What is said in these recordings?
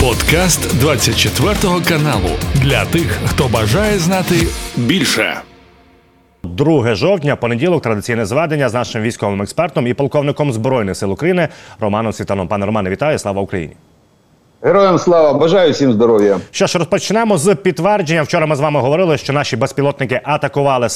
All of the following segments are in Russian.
Подкаст 24 каналу для тих, хто бажає знати більше. 2 жовтня, понеділок, традиційне зведення з нашим військовим експертом і полковником збройних сил України Романом Світаном. Пане Романе, вітаю! Слава Україні! Героям слава бажаю всім здоров'я. Що ж, розпочнемо з підтвердження. Вчора ми з вами говорили, що наші безпілотники атакували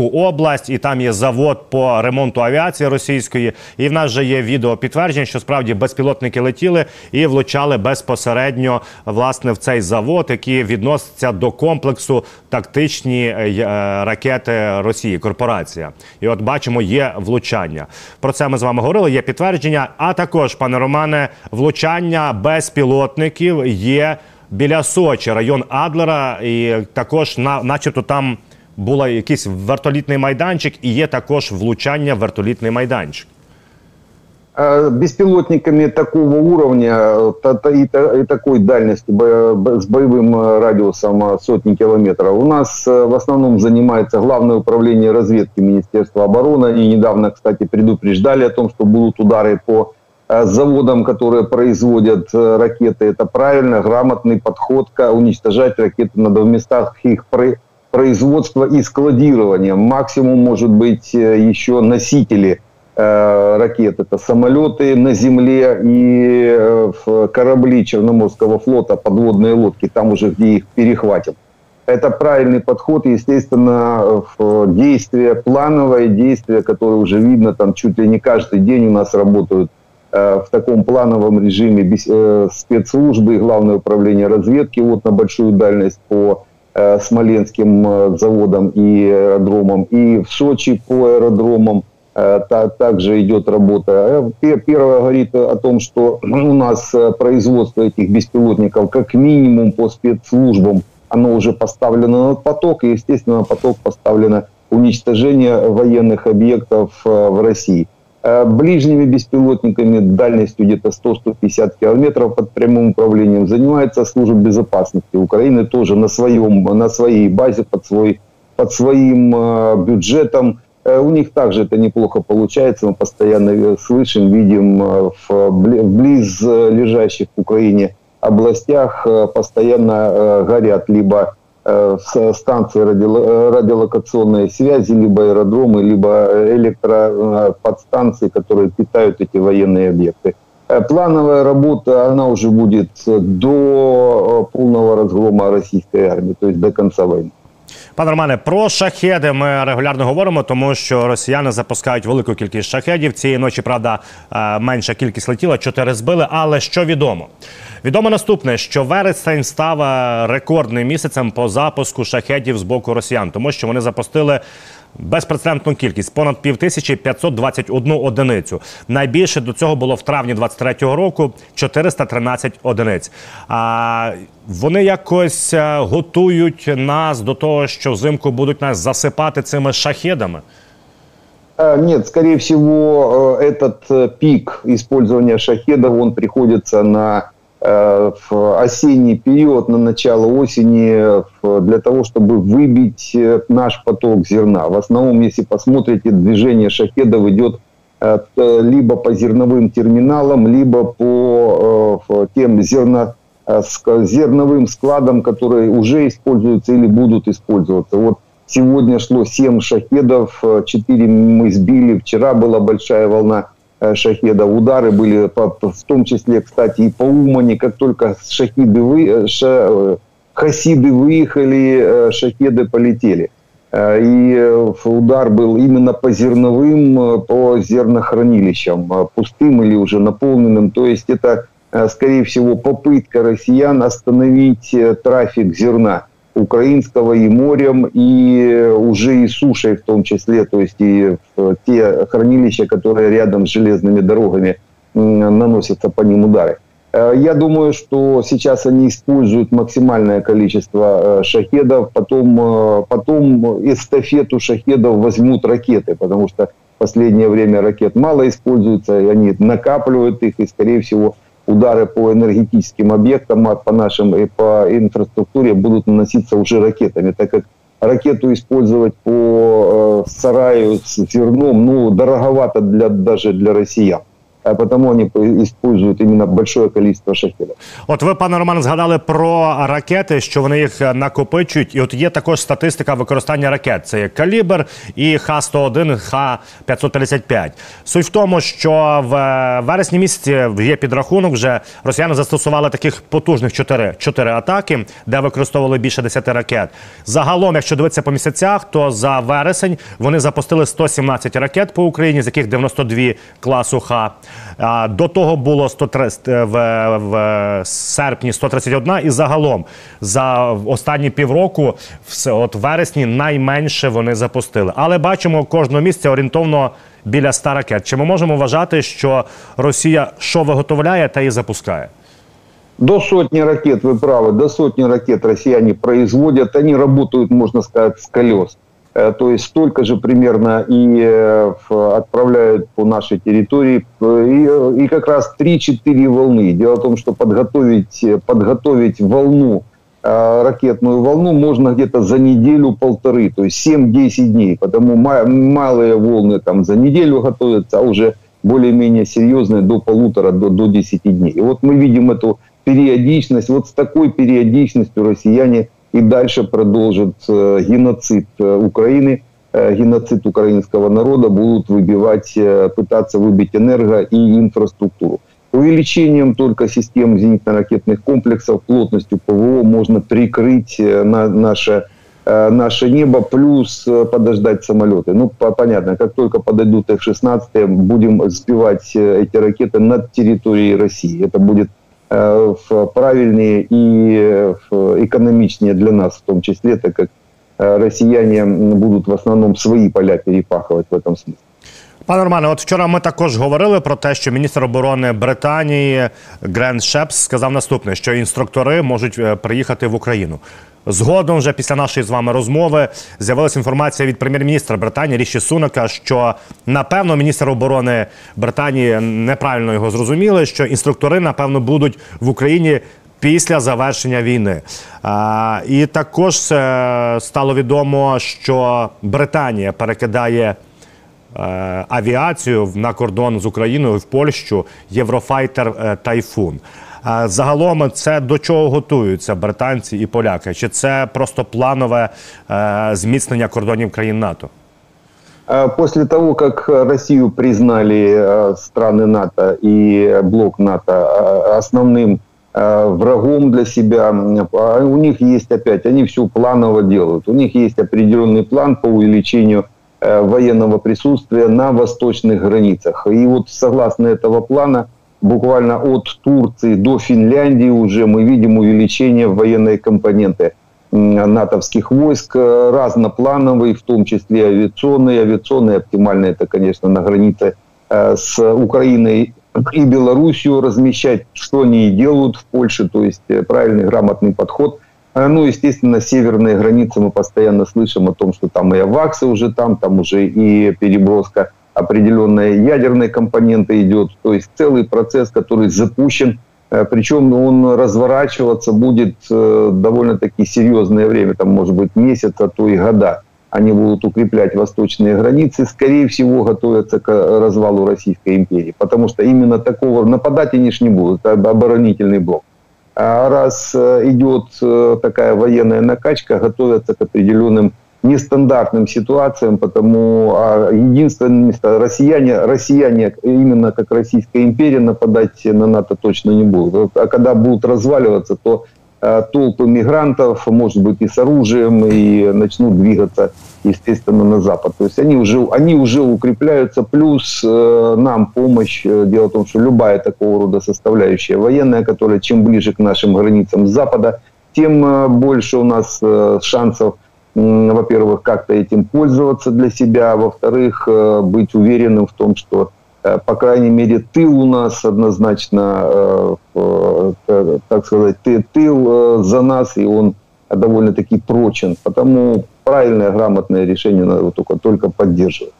Смоленську область, і там є завод по ремонту авіації російської. І в нас вже є відео підтвердження, що справді безпілотники летіли і влучали безпосередньо власне в цей завод, який відноситься до комплексу тактичні е, е, ракети Росії. Корпорація, і от бачимо, є влучання. Про це ми з вами говорили. Є підтвердження. А також, пане Романе, влучання безпілотників є біля Сочі, район Адлера, і також на, начебто, там була якийсь вертолітний майданчик, і є також влучання в вертолітний майданчик. Беспилотниками такого уровня и такой дальности с боевым радиусом сотни километров у нас в основном занимается Главное управление разведки Министерства обороны. Они недавно, кстати, предупреждали о том, что будут удары по Э, заводам, которые производят э, ракеты. Это правильно, грамотный подход к уничтожать ракеты надо в местах их производства и складирования. Максимум может быть э, еще носители ракет. Это самолеты на земле и корабли Черноморского флота, подводные лодки, там уже где их перехватят. Это правильный подход, естественно, действие, плановое действие, которое уже видно, там чуть ли не каждый день у нас работают Э, в таком плановом режиме э, спецслужбы и Главное управление разведки вот на большую дальность по э, смоленским заводам и аэродромам, и в Сочи по аэродромам также идет работа. Первое говорит о том, что у нас производство этих беспилотников как минимум по спецслужбам, оно уже поставлено на поток, и, естественно, на поток поставлено уничтожение военных объектов в России. Э, ближними беспилотниками дальностью где-то 100-150 километров под прямым управлением занимается служба безопасности Украины тоже на, своем, на своей базе, под, свой, под своим э, бюджетом. Э, у них также это неплохо получается. Мы постоянно слышим, видим в близ лежащих в Украине областях постоянно горят либо Э, станции э, радиолокационной связи, либо аэродромы, либо электроподстанции, которые питают эти военные объекты. Э, плановая работа, она уже будет до полного разгрома российской армии, то есть до конца войны. Пане Романе, про шахеди ми регулярно говоримо, тому що росіяни запускають велику кількість шахедів. Цієї ночі правда менша кількість летіла, чотири збили. Але що відомо? Відомо наступне, що вересень став е, рекордним місяцем по запуску шахедів з боку росіян, тому що вони запустили Безпрецедентну кількість понад півтисячі 521 одиницю. Найбільше до цього було в травні 23-го року 413 одиниць. А вони якось е, готують нас до того, що взимку будуть нас засипати цими шахедами. Нет, скорее всего, э, этот э, пик использования шахедов, он приходится на Э, в осенний период, на начало осени, для того, чтобы выбить э, наш поток зерна. В основном, если посмотрите, движение шахедов идет э, либо по зерновым терминалам, либо по тем зерно, зерновым складам, которые уже используются или будут использоваться. Вот сегодня шло 7 шахедов, 4 мы сбили, вчера была большая волна Э, шахеда. Удары были по, в том числе, кстати, и по Умане. Как только шахиды вы, э, ша, э, хасиды выехали, шахеды полетели. И удар был именно по зерновым, по зернохранилищам, пустым или уже наполненным. То есть это, скорее всего, попытка россиян остановить трафик зерна украинского и морем, и уже и сушей в том числе, то есть и те хранилища, которые рядом с железными дорогами наносятся по ним удары. Э, я думаю, что сейчас они используют максимальное количество э, шахедов, потом, э, потом эстафету шахедов возьмут ракеты, потому что в последнее время ракет мало используется, и они накапливают их, и, скорее всего, удары по энергетическим объектам, а по нашим и по инфраструктуре будут наноситься уже ракетами, так как ракету использовать по э, сараю с зерном, ну, дороговато для, даже для россиян. А потому они используют именно большое количество шахедов. От ви, пане Роман, згадали про ракети, що вони їх накопичують. І от є також статистика використання ракет. Це є калібр і Х-101, Х-555. Суть в тому, що в вересні місяці є підрахунок, вже росіяни застосували таких потужних 4, 4 атаки, де використовували більше 10 ракет. Загалом, якщо дивитися по місяцях, то за вересень вони запустили 117 ракет по Україні, з яких 92 класу Х. А, До того було 130, в, в серпні 131 і загалом за останні півроку, все, от вересні найменше вони запустили. Але бачимо кожного місяця орієнтовно біля 100 ракет. Чи ми можемо вважати, що Росія що виготовляє, та і запускає? До сотни ракет, вы правы, до сотни ракет россияне производят. Они работают, можно сказать, с колес. Э, то есть столько же примерно и э, отправляют по нашей территории. И, и как раз 3-4 волны. Дело в том, что подготовить, подготовить волну, э, ракетную волну можно где-то за неделю-полторы, то есть 7-10 дней. Потому малые волны там за неделю готовятся, а уже более-менее серьезные до полутора, до, до 10 дней. И вот мы видим эту периодичность. Вот с такой периодичностью россияне – и дальше продолжат э, геноцид э, Украины, э, геноцид украинского народа, будут выбивать, пытаться выбить энерго и инфраструктуру. Увеличением только систем зенитно-ракетных комплексов, плотностью ПВО можно прикрыть на наше, наше небо, плюс подождать самолеты. Ну, понятно, как только подойдут F-16, будем сбивать эти ракеты над территорией России. Это будет Э, правильнее и э, экономичнее для нас в том числе, так как э, россияне будут в основном свои поля перепахивать в этом смысле. Пане Романе, от вчора ми також говорили про те, що міністр оборони Британії Грен Шепс сказав наступне: що інструктори можуть приїхати в Україну. Згодом, вже після нашої з вами розмови, з'явилася інформація від прем'єр-міністра Британії Ріші Сунака, що напевно міністр оборони Британії неправильно його зрозуміли, що інструктори напевно будуть в Україні. Після завершення війни а, і також е, стало відомо, що Британія перекидає е, авіацію на кордон з Україною в Польщу Єврофайтер е, Тайфун. Загалом це до чого готуються британці і поляки? Чи це просто планове зміцнення кордонів країн НАТО? После того, как Россию признали страны НАТО и блок НАТО основным врагом для себя, у них есть опять, они все планово делают. У них есть определенный план по увеличению военного присутствия на восточных границах. И вот согласно этого плана буквально от Турции до Финляндии уже мы видим увеличение военной компоненты натовских войск, э, разноплановые, в том числе авиационные. Авиационные оптимальные, это, конечно, на границе э, с Украиной и Белоруссию размещать, что они и делают в Польше, то есть э, правильный, грамотный подход. Ну, естественно, северные границы мы постоянно слышим о том, что там и аваксы уже там, там уже и переброска определенная ядерная компонента идет. То есть целый процесс, который запущен. Э, Причем он разворачиваться будет э, довольно-таки серьезное время, там может быть месяц, а то и года. Они будут укреплять восточные границы, скорее всего, готовятся к развалу Российской империи. Потому что именно такого нападать они ж не будут, это оборонительный блок. А раз э, идет такая военная накачка, готовятся к определенным нестандартным ситуациям, потому а единственное россияне, россияне именно как Российская империя нападать на НАТО точно не будут. А когда будут разваливаться, то э, толпы мигрантов, может быть, и с оружием, и начнут двигаться, естественно, на запад. То есть они уже, они уже укрепляются, плюс э, нам помощь. Дело в том, что любая такого рода составляющая военная, которая чем ближе к нашим границам с запада, тем э, больше у нас э, шансов во-первых, как-то этим пользоваться для себя, во-вторых, э, быть уверенным в том, что, э, по крайней мере, тыл у нас однозначно, э, так сказать, тыл за нас, и он довольно-таки прочен. Потому правильное, грамотное решение надо только, только поддерживать.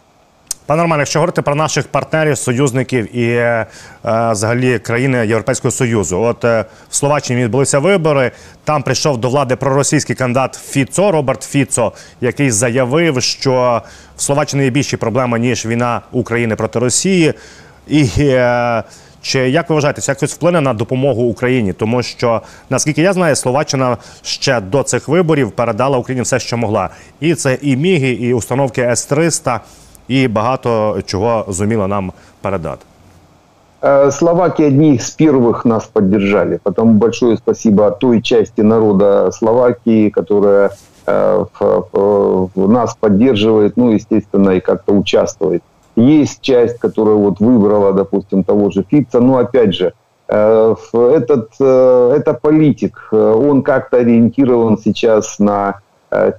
Пане Романе, якщо говорити про наших партнерів, союзників і е, взагалі країни Європейського Союзу, от е, в Словаччині відбулися вибори. Там прийшов до влади проросійський кандидат Фіцо Роберт Фіцо, який заявив, що в Словаччині є більші проблеми ніж війна України проти Росії. І е, чи як ви вважаєте, це якось вплине на допомогу Україні? Тому що наскільки я знаю, Словаччина ще до цих виборів передала Україні все, що могла, і це і міги, і установки С-300, і багато чого зуміла нам передати. Словаки одни из первых нас поддержали. Потому большое спасибо той части народа Словакии, которая э, в, в, нас поддерживает, ну, естественно, и как-то участвует. Есть часть, которая вот выбрала, допустим, того же Фица, но опять же, э, этот, э, это политик, он как-то ориентирован сейчас на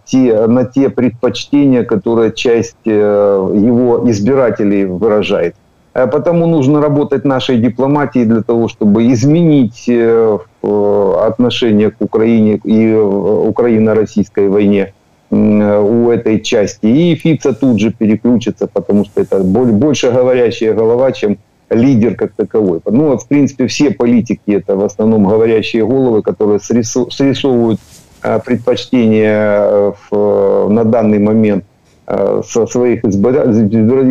те, на те предпочтения, которые часть э, его избирателей выражает. Э, Потому нужно работать нашей дипломатии для того, чтобы изменить э, э, отношение к Украине и э, Украино-российской войне э, у этой части. И Фица тут же переключится, потому что это боль- больше говорящая голова, чем лидер как таковой. Ну, в принципе, все политики это в основном говорящие головы, которые срисовывают э, предпочтения э, в, э, на данный момент э, со своих избира-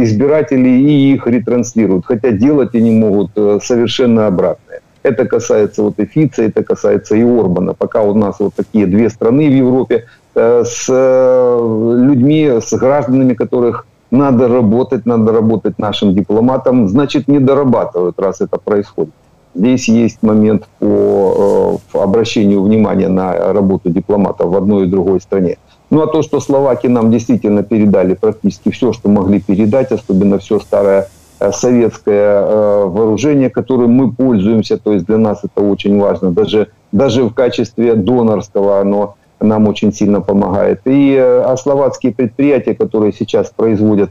избирателей и их ретранслируют. Хотя делать они могут э, совершенно обратное. Это касается вот и Фица, это касается и Орбана. Пока у нас вот такие две страны в Европе э, с э, людьми, с гражданами, которых надо работать, надо работать нашим дипломатам, значит, не дорабатывают, раз это происходит. Здесь есть момент по э, обращению внимания на работу дипломатов в одной и другой стране. Ну а то, что словаки нам действительно передали практически все, что могли передать, особенно все старое э, советское э, вооружение, которым мы пользуемся, то есть для нас это очень важно, даже, даже в качестве донорского оно нам очень сильно помогает. И а словацкие предприятия, которые сейчас производят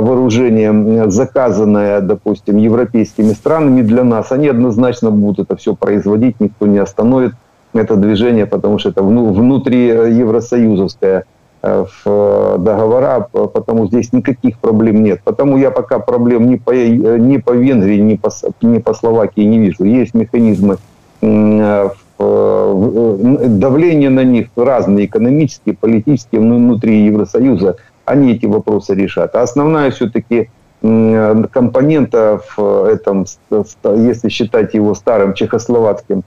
вооружение, м, заказанное, допустим, европейскими странами для нас, они однозначно будут это все производить, никто не остановит это движение, потому что это вну- внутри э, евросоюзовское э, в э, договора, потому здесь никаких проблем нет. Потому я пока проблем ни по, э, ни по Венгрии, ни по, ни по Словакии не вижу. Есть механизмы э, э, э, давление на них разные, экономические, политические, вну- внутри Евросоюза, они эти вопросы решат. А основная все-таки компонента в этом, ст- ст- если считать его старым чехословацким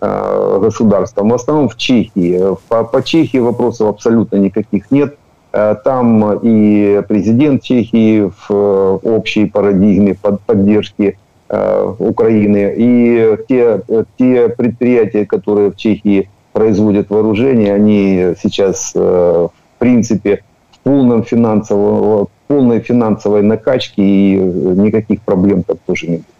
э, государством, в основном в Чехии. По, по Чехии вопросов абсолютно никаких нет. Э, Там и президент Чехии в э, общей парадигме под поддержки э, Украины, и те, э, те предприятия, которые в Чехии производят вооружение, они сейчас э, в принципе полном финансовом, полной финансовой накачке и э, никаких проблем там тоже не будет.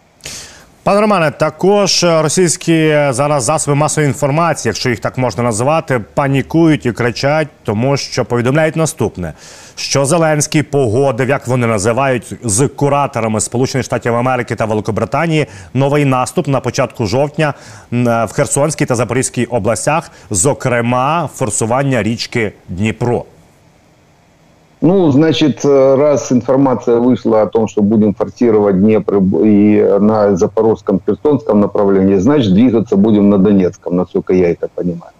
Пане Романе, також е, російські зараз засоби масової інформації, якщо їх так можна називати, панікують і кричать, тому що повідомляють наступне: що Зеленський погодив, як вони називають, з кураторами Сполучених Штатів Америки та Великобританії новий наступ на початку жовтня е, в Херсонській та Запорізькій областях, зокрема форсування річки Дніпро. Ну, значит, э, раз информация вышла о том, что будем форсировать Днепр и на Запорожском, Херсонском направлении, значит, двигаться будем на Донецком, насколько я это понимаю.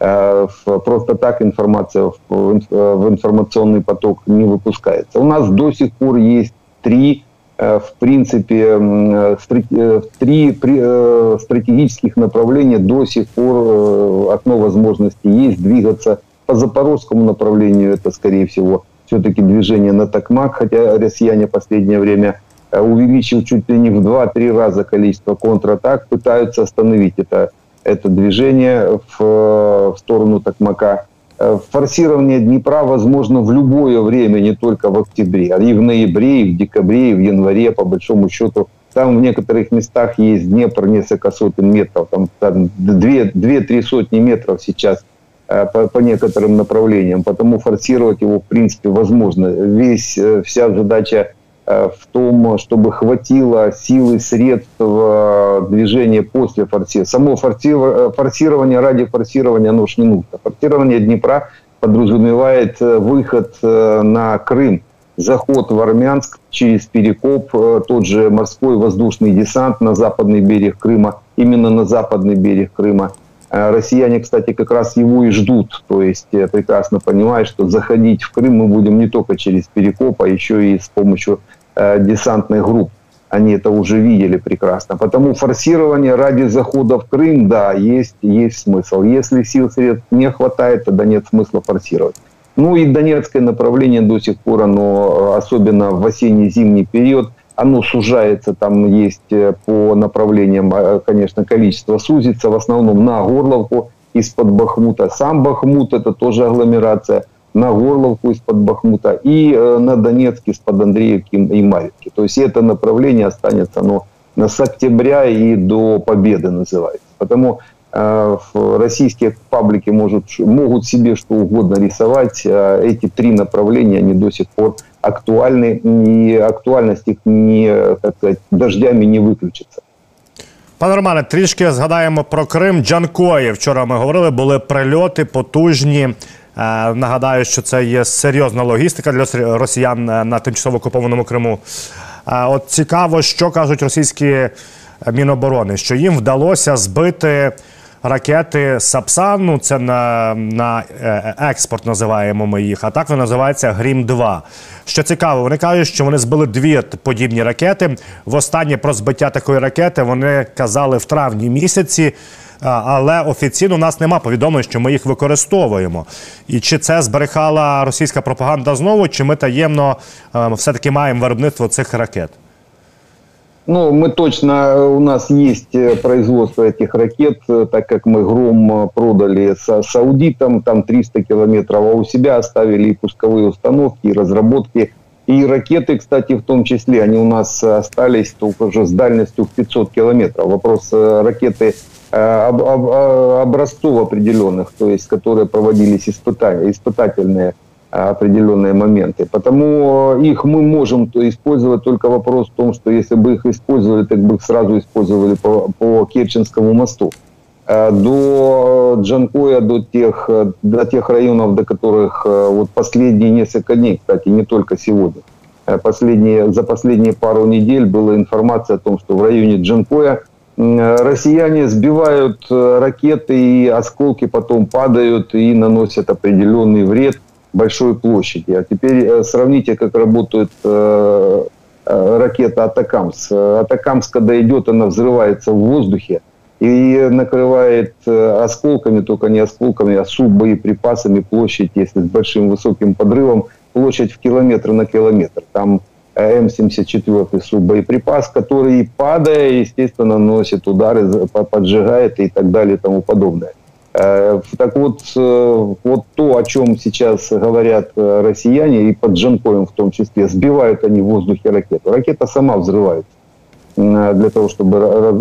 Э, Просто так информация в в инф- в информационный поток не выпускается. У нас до сих пор есть три, э, в принципе, э, э, три э, стратегических направления до сих пор э, окно возможностей есть двигаться по запорожскому направлению. Это, скорее всего, все-таки движение на Токмак, хотя россияне в последнее время э, увеличив чуть ли не в 2-3 раза количество контратак, пытаются остановить это, это движение в, в сторону Токмака. Э, Форсирование Днепра возможно в любое время, не только в октябре, а и в ноябре, и в декабре, и в январе, по большому счету. Там в некоторых местах есть Днепр несколько сотен метров, там, там 2-3 сотни метров сейчас по, по некоторым направлениям, потому форсировать его в принципе возможно. Весь, э, вся задача э, в том, чтобы хватило силы, средств э, движения после форсирования. Само форсир- э, форсирование ради форсирования, оно ж не нужно. Форсирование Днепра подразумевает э, выход э, на Крым, заход в Армянск через Перекоп, э, тот же морской воздушный десант на западный берег Крыма, именно на западный берег Крыма. Э, Россияне, кстати, как раз его и ждут, то есть э, прекрасно понимают, что заходить в Крым мы будем не только через Перекоп, а еще и с помощью э, десантных групп. они это уже видели прекрасно. Потому форсирование ради захода в Крым, да, есть, есть смысл. Если сил средств не хватает, тогда нет смысла форсировать. Ну и Донецкое направление до сих пор, оно, особенно в осенне-зимний период, оно сужается, там есть э, по направлениям, э, конечно, количество сузится, в основном на Горловку из-под Бахмута. Сам Бахмут это тоже агломерация на Горловку из-под Бахмута и э, на Донецк из-под Андреевки и Марьевки. То есть это направление останется оно с октября и до победы называется. Потому российские паблики может, могут себе что угодно рисовать. А эти три направления, они до сих пор актуальны, и актуальность их не, так сказать, дождями не выключится. Пане Романе, трішки згадаємо про Крим. Джанкої. Вчора ми говорили, були прильоти потужні. Е, нагадаю, що це є серйозна логістика для росіян е, на тимчасово окупованому Криму. Е, от цікаво, що кажуть російські міноборони, що їм вдалося збити ракети Сапсан. Ну це на на експорт називаємо ми їх. А так вони називаються Грім 2 Що цікаво, вони кажуть, що вони збили дві подібні ракети. Востаннє про збиття такої ракети вони казали в травні місяці але офіційно у нас нема повідомлень, що ми їх використовуємо. І чи це зберегала російська пропаганда знову, чи ми таємно все-таки маємо виробництво цих ракет? Ну, мы точно, у нас есть э, производство этих ракет, э, так как мы «Гром» э, продали с саудитам, там 300 километров, а у себя оставили и пусковые установки, и разработки. И ракеты, кстати, в том числе, они у нас остались только уже с дальностью в 500 километров. Вопрос ракеты Э, об, об, образцов определенных, то есть которые проводились испытания, испытательные э, определенные моменты. Потому их мы можем использовать, только вопрос в том, что если бы их использовали, так бы их сразу использовали по, по Керченскому мосту. Э, до Джанкоя, до тех, до тех районов, до которых вот последние несколько дней, кстати, не только сегодня, последние, за последние пару недель была информация о том, что в районе Джанкоя россияне сбивают э, ракеты, и осколки потом падают и наносят определенный вред большой площади. А теперь э, сравните, как работает э, ракета «Атакамс». «Атакамс», когда идет, она взрывается в воздухе и накрывает осколками, только не осколками, а суббоеприпасами площадь, если с большим высоким подрывом, площадь в километр на километр. Там М-74 суббоеприпас, который, падая, естественно, наносит удары, поджигает и так далее и тому подобное. Э, так вот, э, вот то, о чем сейчас говорят э, россияне, и под Джанкоем в том числе, сбивают они в воздухе ракету. Ракета сама взрывается для того, чтобы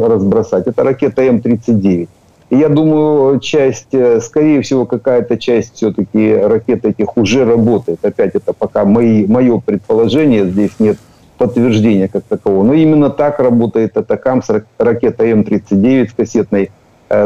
разбросать. Это ракета М-39. И я думаю, часть, скорее всего, какая-то часть все-таки ракет этих уже работает. Опять это пока мои, мое предположение, здесь нет подтверждения как такового. Но именно так работает Атакамс, ракета М-39 с кассетной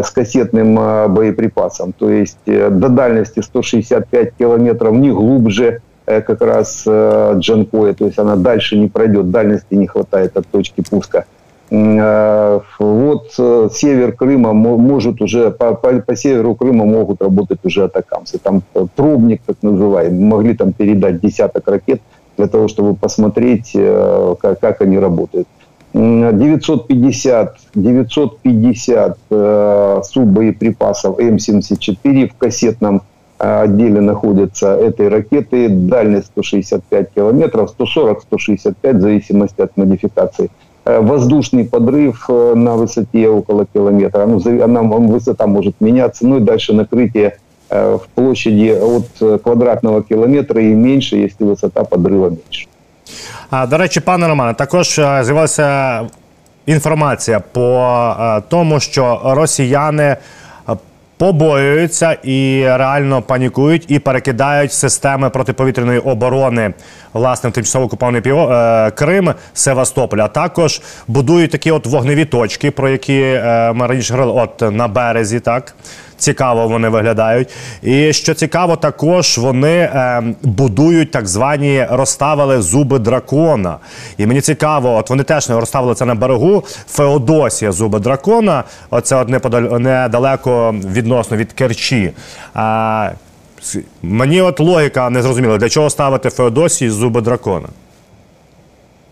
с кассетным э, боеприпасом. То есть э, до дальности 165 километров, не глубже как раз Джанкоя, то есть она дальше не пройдет, дальности не хватает от точки пуска. Э, вот э, север Крыма может уже, по, по, по северу Крыма могут работать уже атакамсы. Там э, пробник, так называемый, могли там передать десяток ракет для того, чтобы посмотреть, как, как они работают. 950, 950 э, суббоеприпасов М-74 в кассетном отделе находятся этой ракеты. Дальность 165 километров, 140-165 в зависимости от модификации. Э, воздушный подрыв э, на высоте около километра. Ну, она, высота может меняться. Ну и дальше накрытие э, в площади от квадратного кілометра і менше, якщо висота подрива менше. А, До речі, пане Романе, також з'явилася інформація по тому, що росіяни побоюються і реально панікують і перекидають системи протиповітряної оборони власне в тимчасово окупований е, Крим Севастополь. А також будують такі от вогневі точки, про які е, ми раніше говорили, от на березі, так цікаво вони виглядають. І що цікаво, також вони е, будують так звані розставили зуби дракона. І мені цікаво, от вони теж не розставили це на берегу. Феодосія зуби дракона. Оце от недалеко відносно від Керчі. А, Мені от логіка не зрозуміла, для чого ставити Феодосії зуби дракона.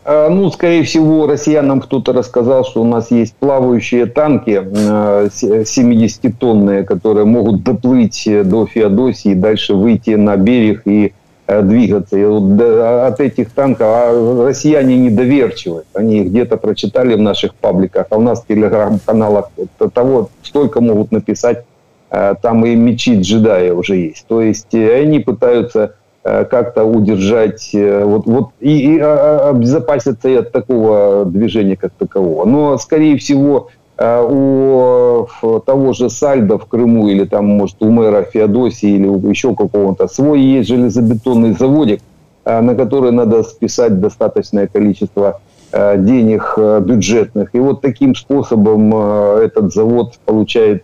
А, ну, скорее всего, россиянам кто-то рассказал, что у нас есть плавающие танки 70-тонные, а, которые могут доплыть до Феодосии дальше выйти на берег и двигаться. И вот от этих танков а россияне недоверчивы. Они где-то прочитали в наших пабликах, а у нас в телеграм-каналах того столько могут написать, там и мечи джедая уже есть. То есть э, они пытаются Э, как-то удержать, э, вот, вот и, и а, а, обезопаситься и от такого движения как такового. Но, скорее всего, э, у того же Сальда в Крыму или там, может, у мэра Феодосии или у еще какого-то свой есть железобетонный заводик, на который надо списать достаточное количество Э, денег э, бюджетных. И вот таким способом э, этот завод получает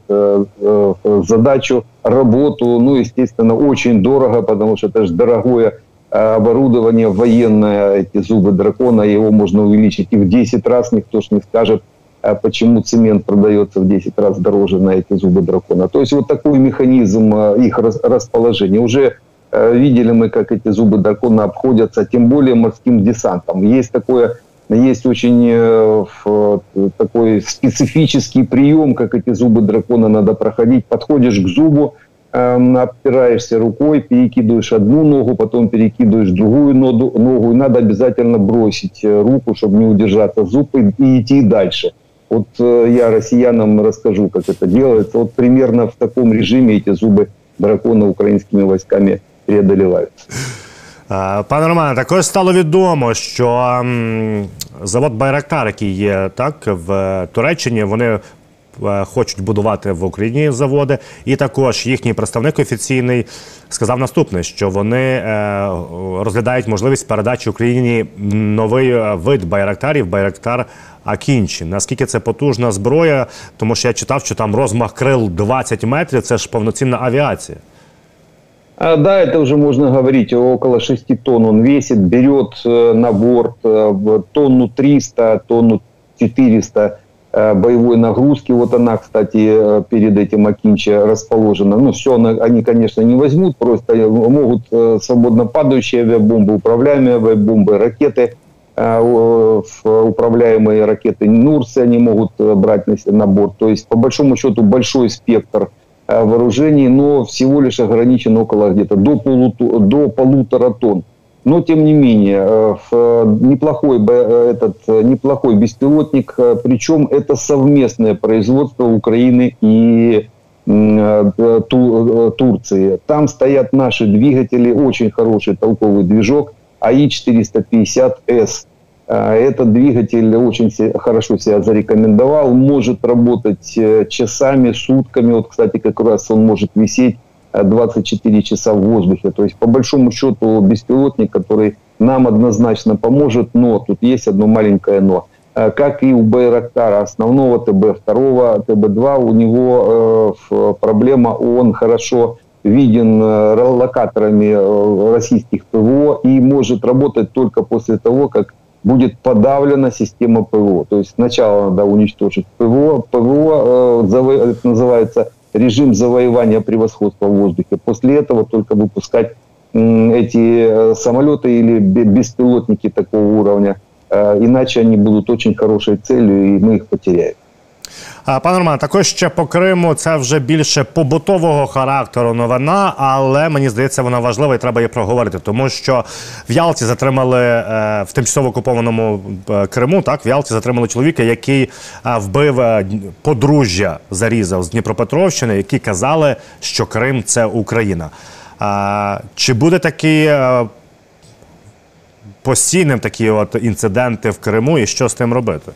задачу, работу, ну, естественно, очень дорого, потому что это же дорогое оборудование военное, эти зубы дракона, его можно увеличить и в 10 раз, никто ж не скажет, почему цемент продается в 10 раз дороже на эти зубы дракона. То есть вот такой механизм их расположения. Уже видели мы, как эти зубы дракона обходятся, тем более морским десантом. Есть такое есть очень э, такой специфический прием, как эти зубы дракона надо проходить. Подходишь к зубу, эм, опираешься рукой, перекидываешь одну ногу, потом перекидываешь другую ногу, и надо обязательно бросить э, руку, чтобы не удержаться зуб и, и идти дальше. Вот э, я россиянам расскажу, как это делается. Вот примерно в таком режиме эти зубы дракона украинскими войсками преодолеваются. Пане Романе, також стало відомо, що завод Байрактар, який є так в Туреччині, вони е, хочуть будувати в Україні заводи, і також їхній представник офіційний сказав наступне: що вони е, розглядають можливість передачі Україні новий е, вид байрактарів Байрактар Акінші. Наскільки це потужна зброя? Тому що я читав, що там розмах крил 20 метрів. Це ж повноцінна авіація. А, да, это уже можно говорить, около 6 тонн он весит, берет э, на борт э, тонну 300, тонну 400 э, боевой нагрузки. Вот она, кстати, перед этим Акинче расположена. Ну, все они, конечно, не возьмут, просто могут свободно падающие авиабомбы, управляемые авиабомбы, ракеты, управляемые ракеты Нурсы они могут брать на борт. То есть, по большому счету, большой спектр вооружений, но всего лишь ограничен около где-то до, полу, до полутора тонн. Но, тем не менее, э, э, неплохой, этот, неплохой беспилотник, причем это совместное производство Украины и Турции. Там стоят наши двигатели, очень хороший толковый движок АИ-450С. А, этот двигатель очень хорошо себя зарекомендовал, может работать э, часами, сутками. Вот, кстати, как раз он может висеть 24 э, часа в воздухе. То есть, по большому счету, беспилотник, который нам однозначно поможет, но тут есть одно маленькое но. Э, как и у Байрактара основного ТБ-2, ТБ-2, у него э, проблема, он хорошо виден локаторами российских ПВО и может работать только после того, как будет подавлена система ПВО. То есть сначала надо уничтожить ПВО. ПВО э, называется режим завоевания превосходства в воздухе. После этого только выпускать эти э, самолеты или беспилотники такого уровня. Э, иначе они будут очень хорошей целью, и мы их потеряем. Пане Роман, також ще по Криму це вже більше побутового характеру новина, але мені здається, вона важлива і треба її проговорити, тому що в Ялті затримали е, в тимчасово окупованому е, Криму. Так в Ялті затримали чоловіка, який е, вбив подружжя, зарізав з Дніпропетровщини, які казали, що Крим це Україна. Чи буде такі постійним такі от інциденти в Криму, і що з тим робити?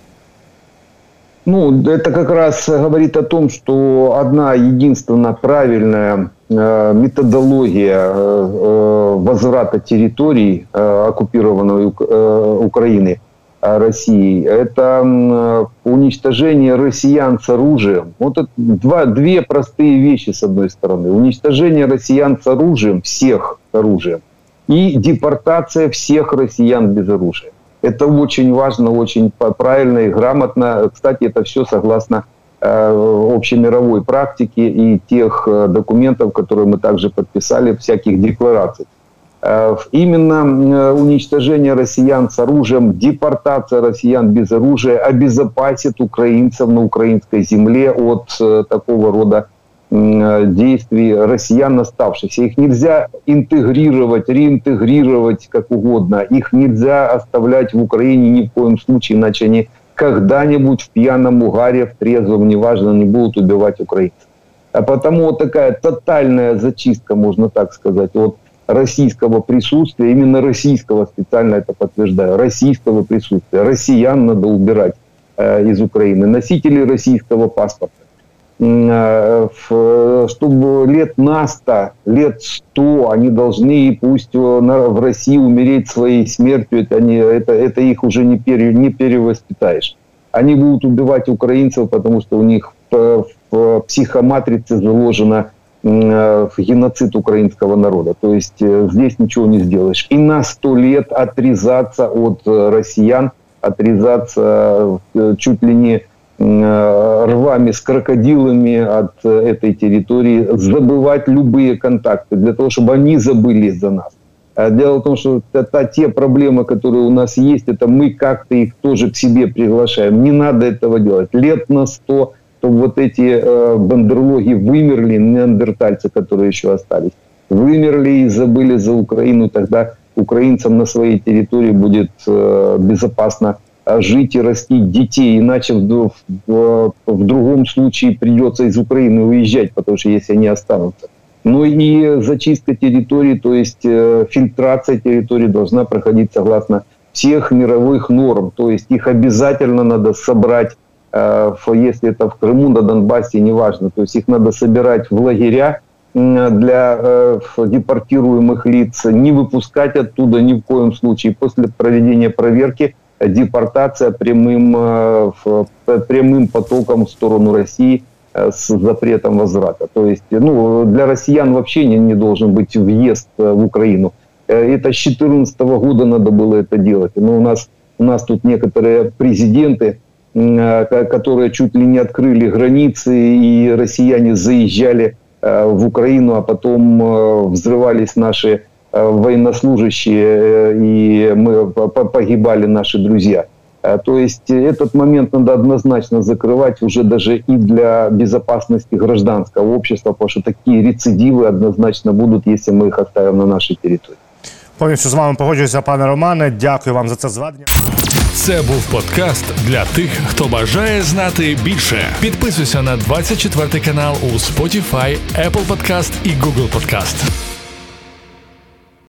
Ну, это как раз говорит о том, что одна единственная правильная э, методология э, э возврата территорий э, оккупированной э, Украины э, Россией, это э, уничтожение россиян с оружием. Вот это два, две простые вещи, с одной стороны. Уничтожение россиян с оружием, всех с оружием, и депортация всех россиян без оружия. Это очень важно, очень правильно и грамотно. Кстати, это все согласно э, общемировой практике и тех э, документов, которые мы также подписали, всяких деклараций. Именно уничтожение россиян с оружием, депортация россиян без оружия обезопасит украинцев на украинской земле от такого рода действий россиян оставшихся. Их нельзя интегрировать, реинтегрировать как угодно. Их нельзя оставлять в Украине ни в коем случае, иначе они когда-нибудь в пьяном угаре, в трезвом, неважно, не будут убивать украинцев. А потому вот такая тотальная зачистка, можно так сказать, от российского присутствия, именно российского, специально это подтверждаю, российского присутствия. Россиян надо убирать э, из Украины, носителей российского паспорта. Э, чтобы лет на 100, лет 100 они должны, пусть в России умереть своей смертью, это, они, это, это их уже не, пере, не перевоспитаешь. Они будут убивать украинцев, потому что у них в, в психоматрице заложено в геноцид украинского народа. То есть э, здесь ничего не сделаешь. И на сто лет отрезаться от э, россиян, отрезаться чуть ли не Э, рвами с крокодилами от э, этой территории, забывать любые контакты для того, чтобы они забыли за нас. А дело в том, что это те проблемы, которые у нас есть, это мы как-то их тоже к себе приглашаем. Не надо этого делать. Лет на сто, чтобы вот эти э, бандерлоги вымерли, неандертальцы, которые еще остались, вымерли и забыли за Украину, тогда украинцам на своей территории будет э, безопасно жить и растить детей, иначе в, в, в другом случае придется из Украины уезжать, потому что если они останутся. Но и зачистка территории, то есть э, фильтрация территории должна проходить согласно всех мировых норм. То есть их обязательно надо собрать, э, если это в Крыму, на Донбассе, неважно. То есть их надо собирать в лагеря для э, депортируемых лиц, не выпускать оттуда ни в коем случае. После проведения проверки депортация прямым, э, прямым потоком в сторону России э, с запретом возврата. То есть ну, для россиян вообще не, не должен быть въезд э, в Украину. Это с 2014 года надо было это делать. Но у нас, у нас тут некоторые президенты, которые чуть ли не открыли границы, и россияне заезжали в Украину, а потом взрывались наши военнослужащие э, и мы погибали наши друзья. Э, то есть этот момент надо однозначно закрывать уже даже и для безопасности гражданского общества, потому что такие рецидивы однозначно будут, если мы их оставим на нашей территории. Повністю з вами погоджуюся, пане Романе. Дякую вам за це зведення. Це був подкаст для тих, хто бажає знати більше. Підписуйся на 24 канал у Spotify, Apple Podcast і Google Podcast.